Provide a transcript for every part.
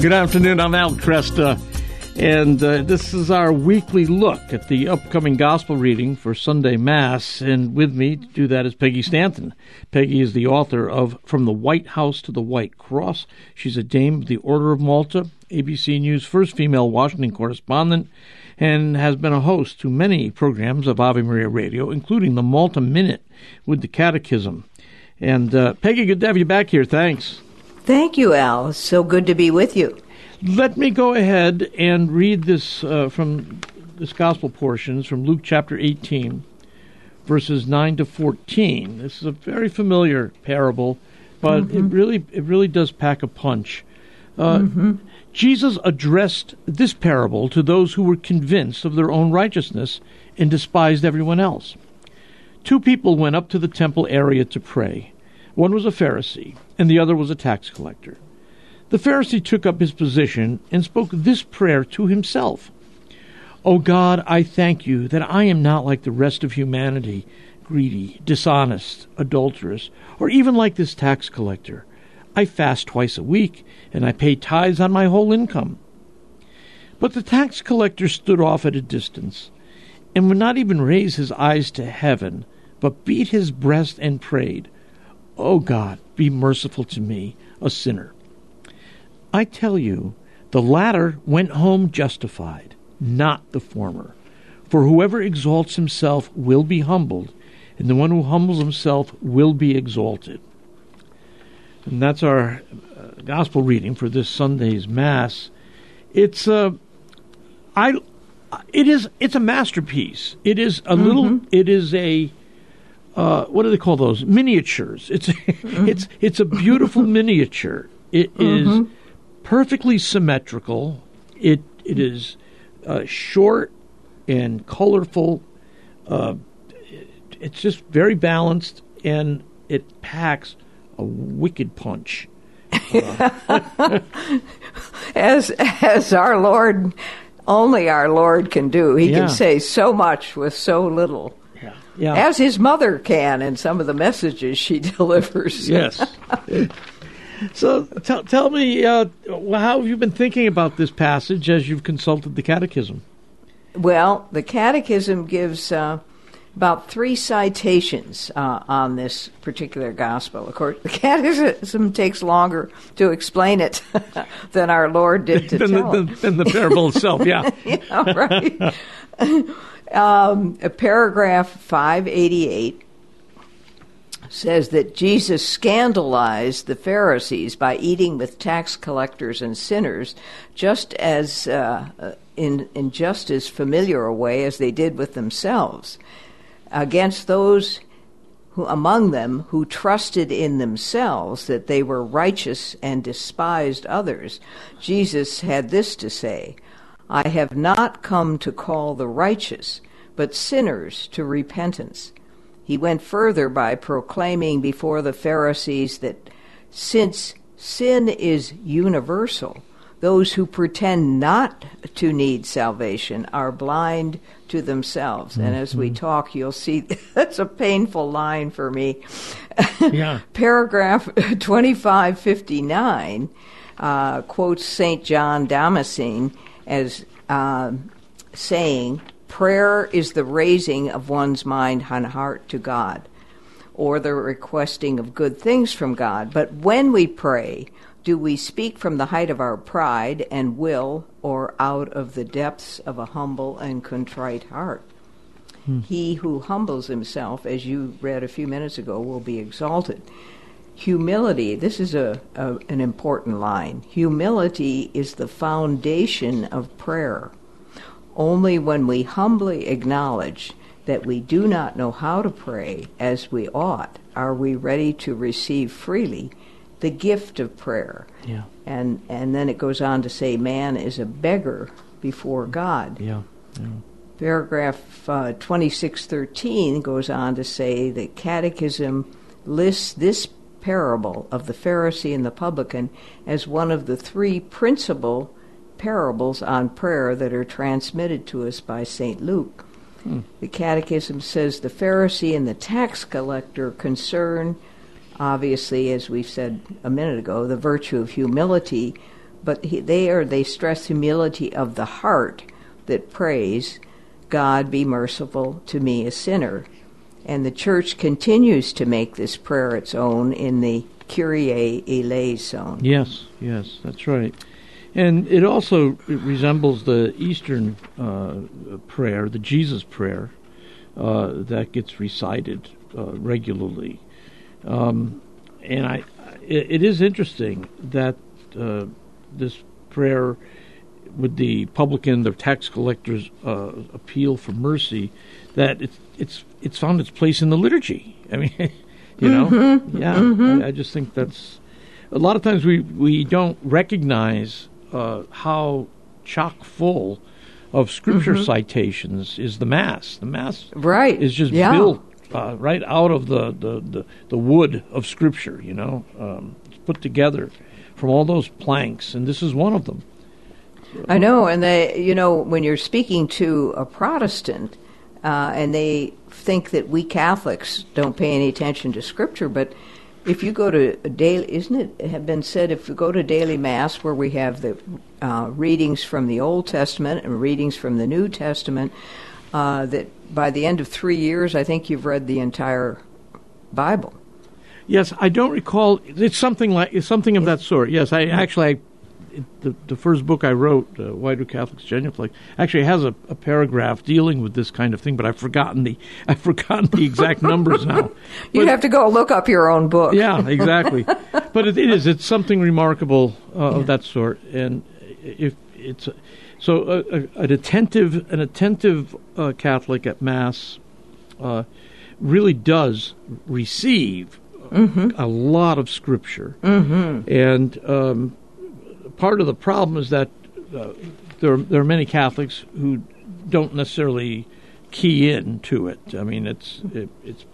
Good afternoon. I'm Al Kresta, and uh, this is our weekly look at the upcoming gospel reading for Sunday Mass. And with me to do that is Peggy Stanton. Peggy is the author of From the White House to the White Cross. She's a dame of the Order of Malta, ABC News' first female Washington correspondent, and has been a host to many programs of Ave Maria Radio, including the Malta Minute with the Catechism. And uh, Peggy, good to have you back here. Thanks. Thank you, Al. So good to be with you. Let me go ahead and read this uh, from this gospel portions from Luke chapter 18, verses 9 to 14. This is a very familiar parable, but mm-hmm. it really it really does pack a punch. Uh, mm-hmm. Jesus addressed this parable to those who were convinced of their own righteousness and despised everyone else. Two people went up to the temple area to pray. One was a Pharisee, and the other was a tax collector. The Pharisee took up his position and spoke this prayer to himself O God, I thank you that I am not like the rest of humanity, greedy, dishonest, adulterous, or even like this tax collector. I fast twice a week, and I pay tithes on my whole income. But the tax collector stood off at a distance, and would not even raise his eyes to heaven, but beat his breast and prayed. O God, be merciful to me, a sinner. I tell you, the latter went home justified, not the former. For whoever exalts himself will be humbled, and the one who humbles himself will be exalted. And that's our uh, gospel reading for this Sunday's Mass. It's uh, I, it is it's a masterpiece. It is a mm-hmm. little. It is a uh, what do they call those miniatures? It's mm-hmm. it's it's a beautiful miniature. It mm-hmm. is perfectly symmetrical. It it is uh, short and colorful. Uh, it's just very balanced, and it packs a wicked punch. as as our Lord, only our Lord can do. He yeah. can say so much with so little yeah. as his mother can in some of the messages she delivers. yes. so t- tell me, uh, how have you been thinking about this passage as you've consulted the Catechism? Well, the Catechism gives uh, about three citations uh, on this particular gospel. Of course, the Catechism takes longer to explain it than our Lord did to than, tell the, than, than the parable itself. Yeah, yeah right. Um, paragraph 588 says that Jesus scandalized the Pharisees by eating with tax collectors and sinners, just as uh, in, in just as familiar a way as they did with themselves, against those who among them who trusted in themselves that they were righteous and despised others. Jesus had this to say. I have not come to call the righteous, but sinners to repentance. He went further by proclaiming before the Pharisees that since sin is universal, those who pretend not to need salvation are blind to themselves. Mm-hmm. And as we mm-hmm. talk, you'll see that's a painful line for me. Yeah. Paragraph 2559 uh, quotes St. John Damascene as uh, saying, Prayer is the raising of one's mind and heart to God, or the requesting of good things from God. But when we pray, do we speak from the height of our pride and will, or out of the depths of a humble and contrite heart? Hmm. He who humbles himself, as you read a few minutes ago, will be exalted. Humility, this is a, a, an important line. Humility is the foundation of prayer. Only when we humbly acknowledge that we do not know how to pray as we ought are we ready to receive freely the gift of prayer. Yeah. And and then it goes on to say man is a beggar before God. Yeah. yeah. Paragraph uh, 2613 goes on to say that catechism lists this parable of the Pharisee and the publican as one of the three principal parables on prayer that are transmitted to us by St. Luke. Hmm. The Catechism says the Pharisee and the tax collector concern, obviously, as we said a minute ago, the virtue of humility, but he, there they stress humility of the heart that prays, God be merciful to me, a sinner. And the church continues to make this prayer its own in the Kyrie eleison. Yes, yes, that's right. And it also resembles the Eastern uh, prayer, the Jesus prayer, uh, that gets recited uh, regularly. Um, and I, it, it is interesting that uh, this prayer, with the publican, the tax collector's uh, appeal for mercy, that it's it's it's found its place in the liturgy. I mean, you know, mm-hmm. yeah. Mm-hmm. I, I just think that's a lot of times we we don't recognize uh, how chock full of scripture Mm-hmm. citations is the mass. The mass Right. is just Yeah. built uh, right out of the, the, the, the wood of scripture. You know, um, it's put together from all those planks, and this is one of them. I know, and they, you know, when you're speaking to a Protestant, uh, and they think that we Catholics don't pay any attention to Scripture, but if you go to daily, isn't it have been said if you go to daily mass where we have the uh, readings from the Old Testament and readings from the New Testament, uh, that by the end of three years, I think you've read the entire Bible. Yes, I don't recall. It's something like something of that sort. Yes, I actually, I, it, the the first book I wrote, uh, Why Do Catholics Genuflect, actually has a, a paragraph dealing with this kind of thing, but I've forgotten the I've forgotten the exact numbers now. You But- have to go look up your own book. yeah, exactly. but it, it is. It's something remarkable uh, of that sort, and if it's so, uh, a, an attentive, an attentive uh, Catholic at Mass uh, really does receive a lot of Scripture, mm-hmm. and um, part of the problem is that uh, there there are many Catholics who don't necessarily key in to it. I mean, it's it, it's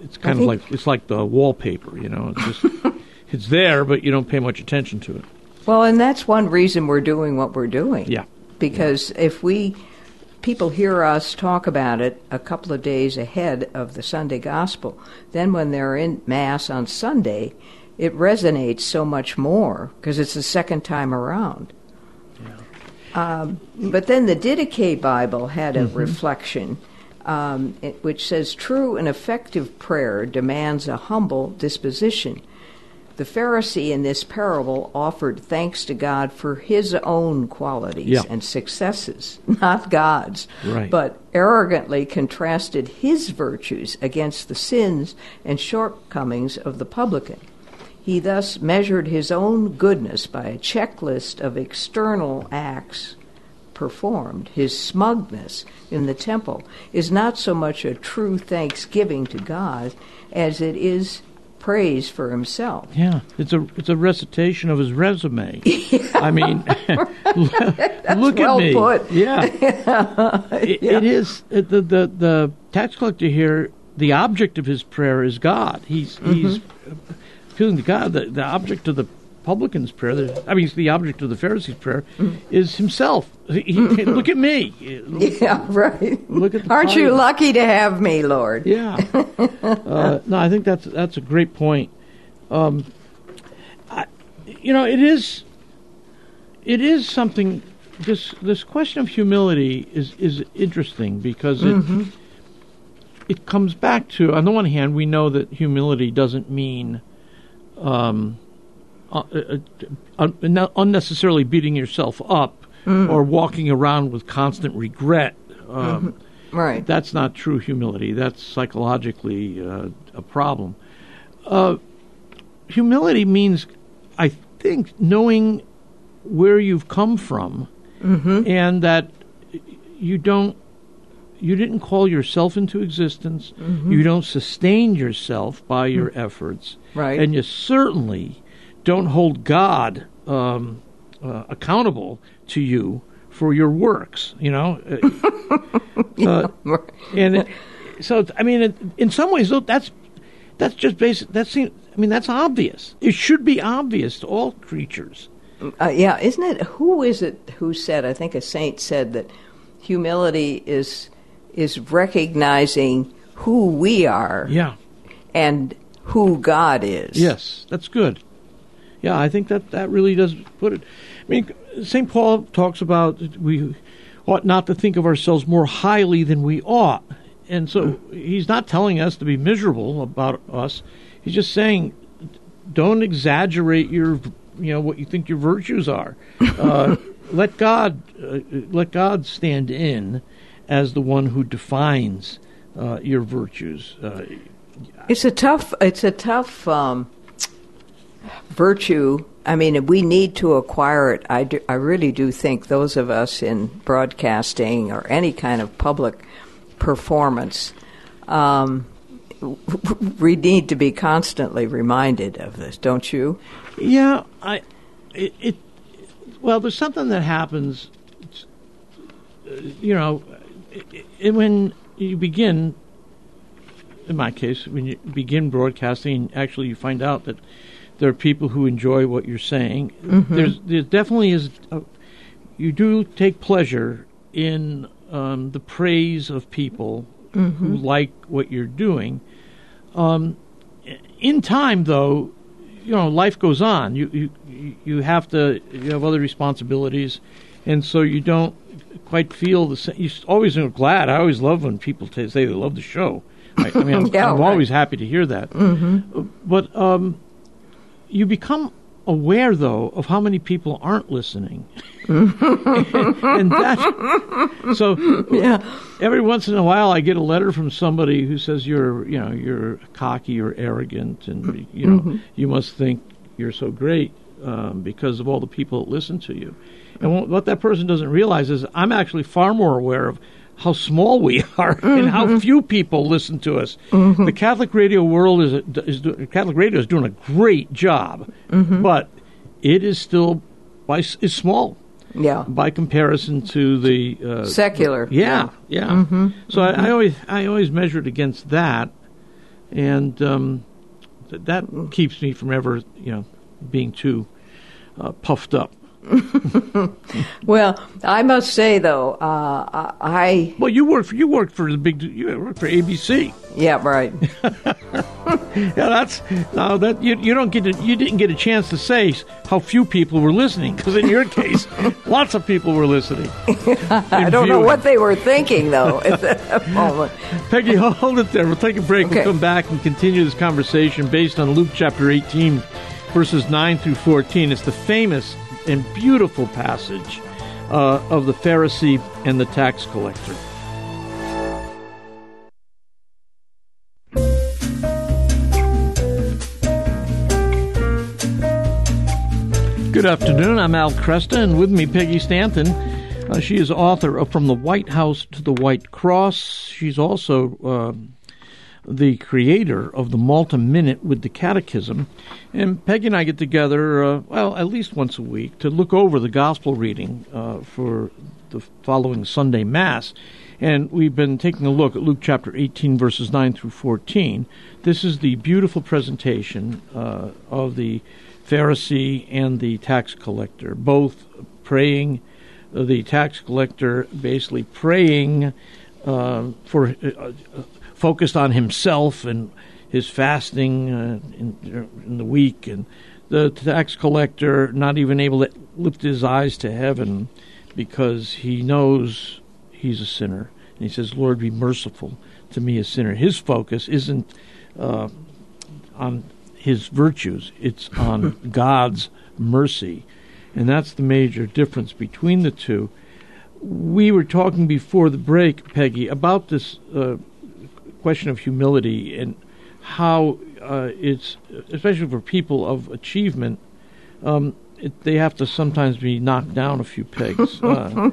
it's kind of like it's like the wallpaper, you know. It's just it's there, but you don't pay much attention to it. Well, and that's one reason we're doing what we're doing. Yeah. Because if we people hear us talk about it a couple of days ahead of the Sunday gospel, then when they're in mass on Sunday, it resonates so much more because it's the second time around. Um, but then the Didache Bible had a reflection um, it, which says true and effective prayer demands a humble disposition. The Pharisee in this parable offered thanks to God for his own qualities Yeah. and successes, not God's, Right. but arrogantly contrasted his virtues against the sins and shortcomings of the publican. He thus measured his own goodness by a checklist of external acts performed. His smugness in the temple is not so much a true thanksgiving to God as it is praise for himself. Yeah, it's a it's a recitation of his resume. I mean, look well at me. put. Yeah, It- it is it, the the the tax collector here. The object of his prayer is God. He's he's mm-hmm. Appealing to God. The the object of the publican's prayer, the, I mean, the object of the Pharisee's prayer, is himself. He- he- look at me. Yeah, right. Look at Aren't you lucky to have me, Lord? Yeah. uh, no, I think that's that's a great point. Um, I, you know, it is it is something. This this question of humility is is interesting because it it comes back to on the one hand we know that humility doesn't mean um, uh, uh, uh, unnecessarily beating yourself up or walking around with constant regret. Um, Right. that's not true humility. That's psychologically uh, a problem. Uh, humility means, I think, knowing where you've come from, and that you don't, you didn't call yourself into existence. You don't sustain yourself by your efforts, Right. And you certainly don't hold God um, uh, accountable to you for your works. You know. Uh, uh, and it, so I mean, it, in some ways, though, that's that's just basic. That seems. I mean, that's obvious. It should be obvious to all creatures. Uh, yeah, isn't it? Who is it who said? I think a saint said that humility is is recognizing who we are Yeah. and who God is. Yes, that's good. yeah, I think that that really does put it. I mean, St. Paul talks about we ought not to think of ourselves more highly than we ought. And so he's not telling us to be miserable about us. He's just saying, don't exaggerate your, you know, what you think your virtues are. Uh, let God, uh, let God stand in as the one who defines uh, your virtues. Uh, it's a tough. It's a tough um, virtue. I mean, we need to acquire it. I, do, I really do think those of us in broadcasting or any kind of public performance, um, we need to be constantly reminded of this, don't you? Yeah, I. It, it well, there's something that happens. You know, when you begin. In my case, when you begin broadcasting, actually, you find out that there are people who enjoy what you're saying. Mm-hmm. There's there definitely is. A, you do take pleasure in um, the praise of people mm-hmm. who like what you're doing. Um, in time, though, you know, life goes on. You you you have to you have other responsibilities, and so you don't quite feel the same. You always are glad. I always love when people t- say they love the show. I, I mean, I'm, yeah, I'm right. always happy to hear that. Mm-hmm. But um, you become aware, though, of how many people aren't listening. and that, so yeah. every once in a while, I get a letter from somebody who says you're, you know, you're cocky or arrogant, and you know, mm-hmm. you must think you're so great um, because of all the people that listen to you. And what that person doesn't realize is I'm actually far more aware of how small we are mm-hmm. and how mm-hmm. few people listen to us. Mm-hmm. The Catholic radio world is, is Catholic radio is doing a great job, mm-hmm. but it is still by is small. Yeah. By comparison to the uh, secular. Yeah, yeah. Mm-hmm. So I, I, mm-hmm. always I always measure it against that, and um, th- that keeps me from ever you know being too uh, puffed up. well, I must say though, uh, I well, you work for you work for the big you work for ABC. Yeah, right. yeah, that's now that you you don't get you didn't get a chance to say how few people were listening because in your case, lots of people were listening. I don't viewing. know what they were thinking though at that moment. Peggy, hold it there. We'll take a break. Okay. We'll come back and continue this conversation based on Luke chapter eighteen, verses nine through fourteen. It's the famous and beautiful passage uh, of the Pharisee and the tax collector. Good afternoon. I'm Al Kresta, and with me, Peggy Stanton. Uh, she is author of From the White House to the White Cross. She's also uh, the creator of the Malta Minute with the Catechism. And Peggy and I get together, uh, well, at least once a week to look over the gospel reading uh, for the following Sunday Mass. And we've been taking a look at Luke chapter 18, verses 9 through 14. This is the beautiful presentation uh, of the Pharisee and the tax collector, both praying, uh, the tax collector basically praying uh, for uh, focused on himself and his fasting uh, in, in, the week, and the tax collector not even able to lift his eyes to heaven because he knows he's a sinner. And he says, Lord, be merciful to me, a sinner. His focus isn't uh, on his virtues, it's on God's mercy. And that's the major difference between the two. We were talking before the break, Peggy, about this uh, question of humility and how uh, it's, especially for people of achievement, um, it, they have to sometimes be knocked down a few pegs. Uh,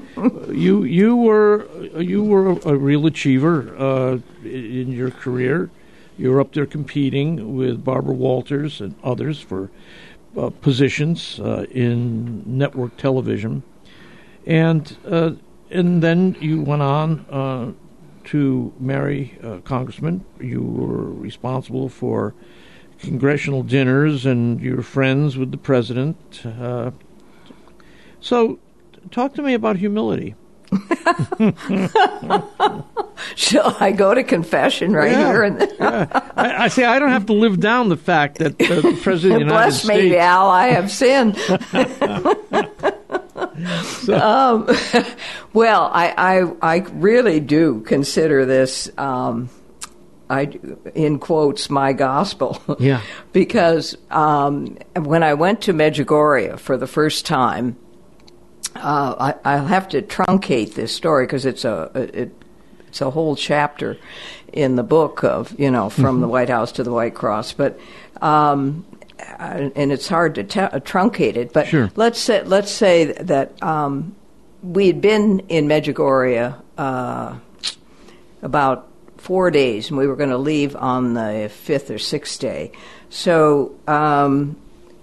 you you were you were a, real achiever uh, in your career. You were up there competing with Barbara Walters and others for uh, positions uh, in network television, and uh, and then you went on to marry a congressman. You were responsible for congressional dinners, and you were friends with the president. Uh, so, talk to me about humility. Shall I go to confession right Yeah. here? And Yeah. I, I say I don't have to live down the fact that uh, the president of the United bless me, States. Al, I have sinned. um, well, I, I I really do consider this. Um, I in quotes my gospel. Yeah. because um, when I went to Medjugorje for the first time, uh, I, I'll have to truncate this story because it's a it, it's a whole chapter in the book of you know from the White House to the White Cross, but. Um, and it's hard to ta- truncate it, but Sure. let's say let's say that um, we had been in Medjugorje uh, about four days, and we were going to leave on the fifth or sixth day. So um,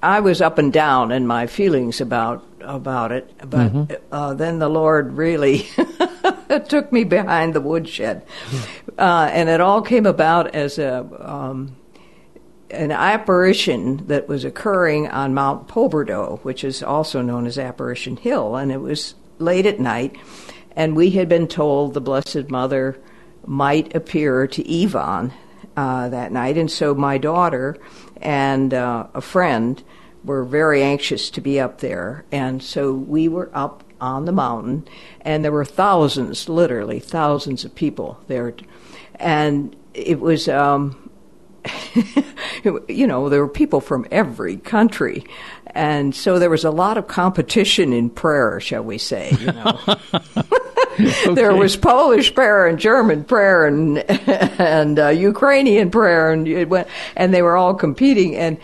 I was up and down in my feelings about about it, but uh, then the Lord really took me behind the woodshed, uh, and it all came about as a. Um, an apparition that was occurring on Mount Podbrdo, which is also known as Apparition Hill, and it was late at night, and we had been told the Blessed Mother might appear to Ivan uh, that night, and so my daughter and uh, a friend were very anxious to be up there, and so we were up on the mountain, and there were thousands, literally thousands of people there, and it was. Um, you know, there were people from every country. And so there was a lot of competition in prayer, shall we say, you know. There was Polish prayer and German prayer and and uh, Ukrainian prayer and it went, and they were all competing and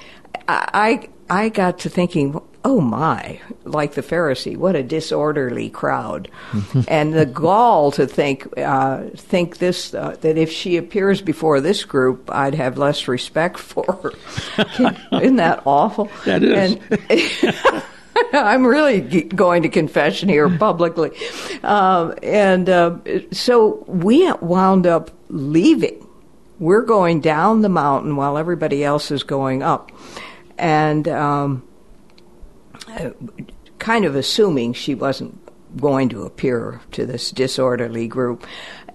I I got to thinking oh my like the Pharisee what a disorderly crowd and the gall to think uh, think this uh, that if she appears before this group I'd have less respect for her isn't that awful That is. and I'm really going to confession here publicly. Um, and uh, so we wound up leaving. We're going down the mountain while everybody else is going up. And um, kind of assuming she wasn't going to appear to this disorderly group.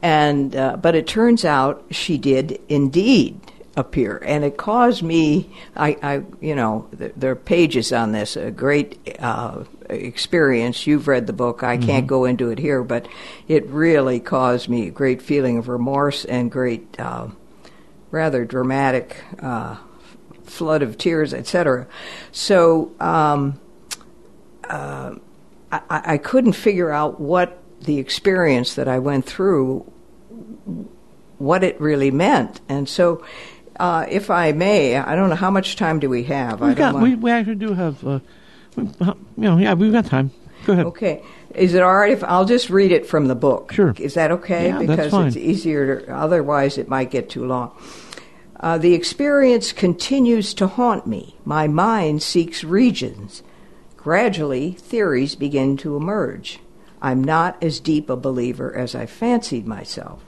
And uh, but it turns out she did indeed appear, and it caused me. I, I you know, th- there are pages on this. A great uh, experience. You've read the book. I can't go into it here, but it really caused me a great feeling of remorse and great, uh, rather dramatic. Uh, flood of tears, etc. So um, uh, I, I couldn't figure out what the experience that I went through, what it really meant, and so. Uh, if I may, I don't know how much time do we have. We've don't got, we, we actually do have, uh, we, you know, yeah, we've got time. Go ahead. Okay. Is it all right if I'll just read it from the book? Sure. Is that okay? Yeah, that's because fine. it's easier to, otherwise it might get too long. Uh, the experience continues to haunt me. My mind seeks regions. Gradually, theories begin to emerge. I'm not as deep a believer as I fancied myself.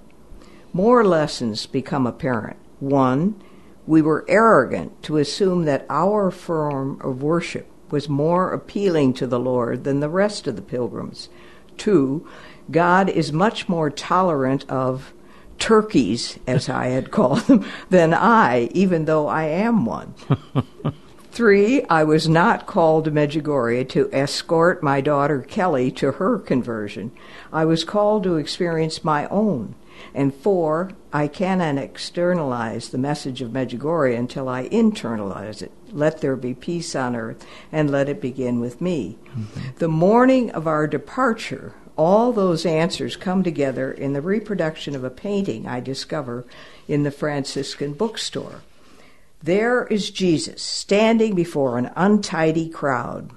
More lessons become apparent. One, we were arrogant to assume that our form of worship was more appealing to the Lord than the rest of the pilgrims. Two, God is much more tolerant of turkeys, as I had called them, than I, even though I am one. Three, I was not called to Medjugorje to escort my daughter Kelly to her conversion. I was called to experience my own. And four, I cannot externalize the message of Medjugorje until I internalize it. Let there be peace on earth, and let it begin with me. Mm-hmm. The morning of our departure, all those answers come together in the reproduction of a painting I discover in the Franciscan bookstore. There is Jesus standing before an untidy crowd.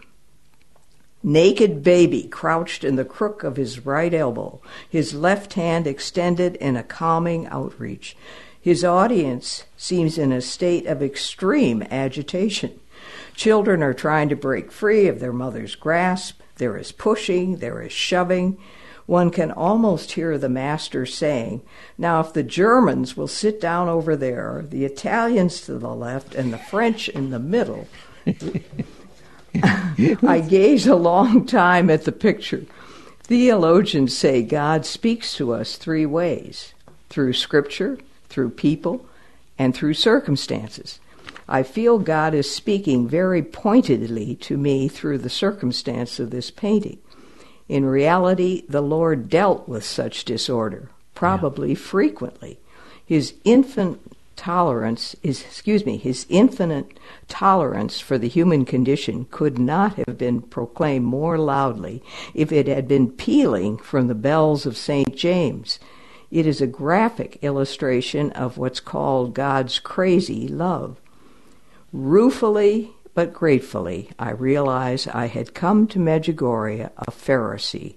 Naked baby crouched in the crook of his right elbow, his left hand extended in a calming outreach. His audience seems in a state of extreme agitation. Children are trying to break free of their mother's grasp. There is pushing, there is shoving. One can almost hear the master saying, Now, if the Germans will sit down over there, the Italians to the left, and the French in the middle. I gaze a long time at the picture, Theologians say God speaks to us three ways through Scripture, through people, and through circumstances. I feel God is speaking very pointedly to me through the circumstance of this painting. In reality, the Lord dealt with such disorder, probably yeah. frequently. His infant tolerance is excuse me his infinite tolerance for the human condition could not have been proclaimed more loudly if it had been pealing from the bells of St James it is a graphic illustration of what's called God's crazy love ruefully but gratefully I realized I had come to Medjugorje a Pharisee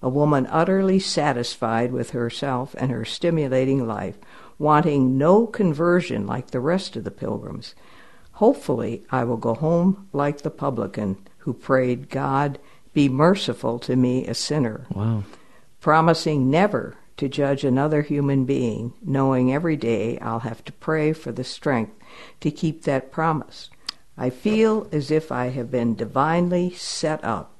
a woman utterly satisfied with herself and her stimulating life wanting no conversion like the rest of the pilgrims. Hopefully, I will go home like the publican who prayed, God, be merciful to me, a sinner. Wow. Promising never to judge another human being, knowing every day I'll have to pray for the strength to keep that promise. I feel as if I have been divinely set up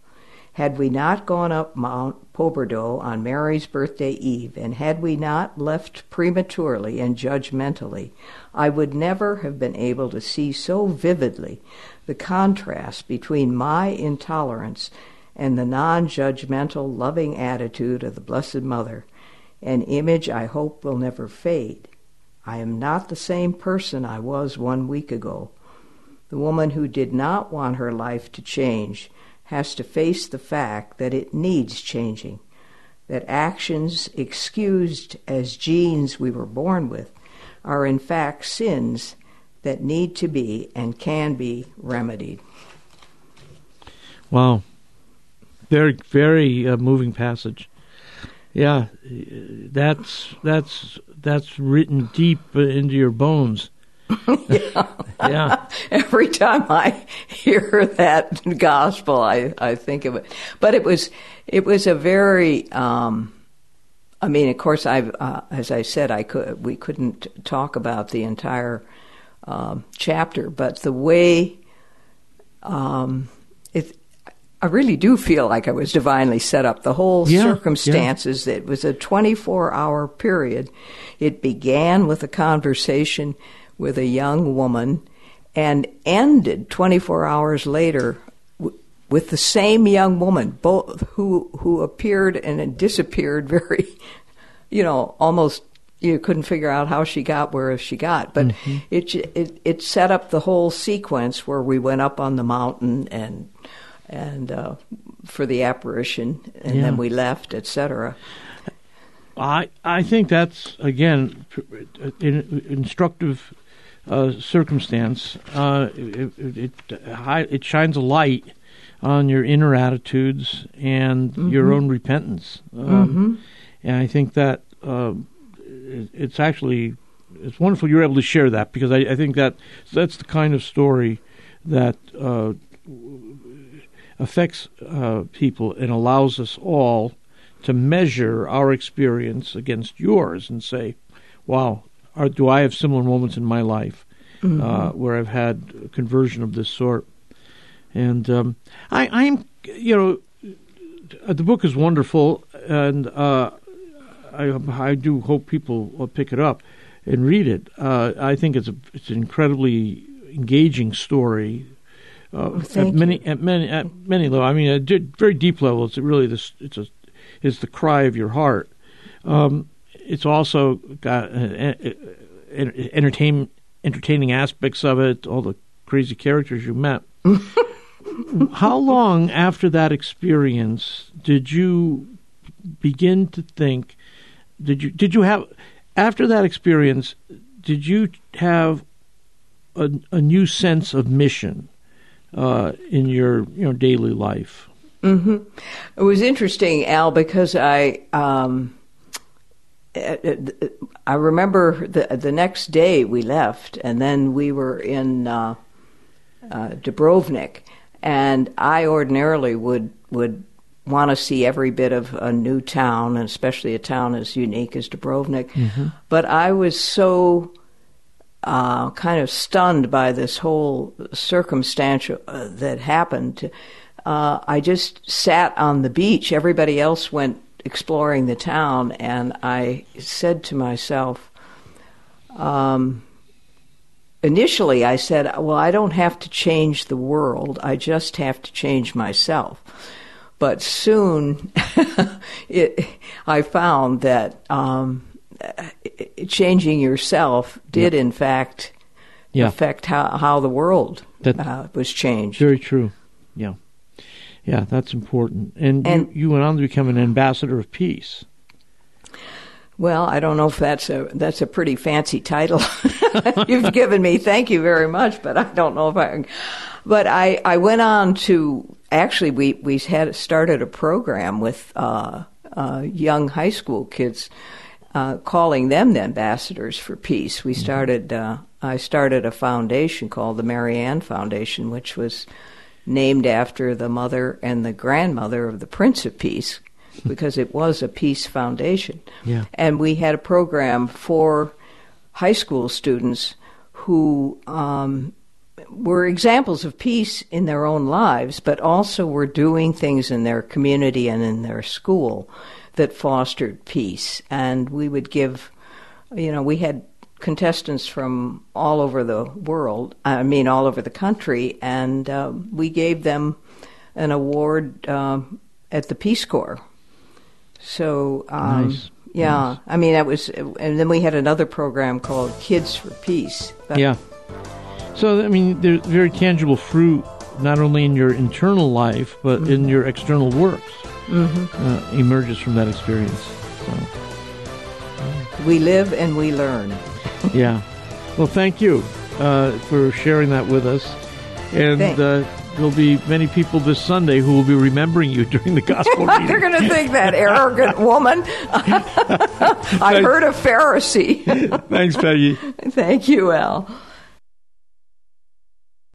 had we not gone up Mount Podbrdo on Mary's birthday eve, and had we not left prematurely and judgmentally, I would never have been able to see so vividly the contrast between my intolerance and the non judgmental, loving attitude of the Blessed Mother, an image I hope will never fade. I am not the same person I was one week ago. The woman who did not want her life to change has to face the fact that it needs changing, that actions excused as genes we were born with are in fact sins that need to be and can be remedied. Wow. Very, very uh, moving passage. Yeah, that's that's that's written deep into your bones. yeah. yeah. Every time I hear that gospel, I, I think of it. But it was it was a very. Um, I mean, of course, I uh, as I said, I could we couldn't talk about the entire um, chapter, but the way um, it. I really do feel like I was divinely set up. The whole yeah, circumstances, yeah. it was a 24 hour period. It began with a conversation with a young woman and ended 24 hours later w- with the same young woman, both who who appeared and disappeared very, you know, almost you couldn't figure out how she got where she got. But mm-hmm. it, it it set up the whole sequence where we went up on the mountain and and uh, for the apparition, and yeah. then we left, etc. I I think that's again instructive uh, circumstance, uh, it, it, it, shines a light on your inner attitudes and mm-hmm. your own repentance. Um, mm-hmm. And I think that uh, it's actually it's wonderful you're able to share that because I, I think that that's the kind of story that uh, affects uh, people and allows us all to measure our experience against yours and say, "Wow, are, do I have similar moments in my life mm-hmm. uh, where I've had conversion of this sort? And um, I, I'm, you know, the book is wonderful, and uh, I, I do hope people will pick it up and read it. Uh, I think it's a it's an incredibly engaging story. Uh, at many at many at many levels. I mean, at very deep levels, it really this it's a is the cry of your heart. Um, it's also got uh, entertain, entertaining aspects of it, all the crazy characters you met. How long after that experience did you begin to think? Did you did you have after that experience? Did you have a, a new sense of mission uh, in your you know daily life? Mm-hmm. It was interesting, Al, because I. Um, I remember the the next day we left, and then we were in uh, uh, Dubrovnik, and I ordinarily would would want to see every bit of a new town, and especially a town as unique as Dubrovnik. Mm-hmm. But I was so uh, kind of stunned by this whole circumstance uh, that happened uh, I just sat on the beach. Everybody else went exploring the town, and I said to myself, um, initially I said, well, I don't have to change the world, I just have to change myself. But soon it, I found that um, changing yourself did, in fact, Yeah. affect how, how the world That- uh, was changed. Very true. Yeah. Yeah, that's important. And, And- you, you went on to become an ambassador of peace. Well, I don't know if that's a that's a pretty fancy title you've given me. Thank you very much, but I don't know if I. But I I went on to actually we we had started a program with uh, uh, young high school kids, uh, calling them the ambassadors for peace. We started uh, I started a foundation called the Marianne Foundation, which was named after the mother and the grandmother of the Prince of Peace, because it was a peace foundation. Yeah. And we had a program for high school students who um, were examples of peace in their own lives, but also were doing things in their community and in their school that fostered peace. And we would give, you know, we had contestants from all over the world, I mean, all over the country, and uh, we gave them an award um, at the Peace Corps. So, um, Nice. yeah, Nice. I mean, that was, and then we had another program called Kids for Peace. That- Yeah. So, I mean, there's very tangible fruit, not only in your internal life, but in your external works, uh, emerges from that experience. So, We live and we learn. Yeah. Well, thank you uh, for sharing that with us. And uh, there'll be many people this Sunday who will be remembering you during the gospel They're going to think that arrogant woman. I heard a Pharisee. Thanks, Peggy. Thank you, Al.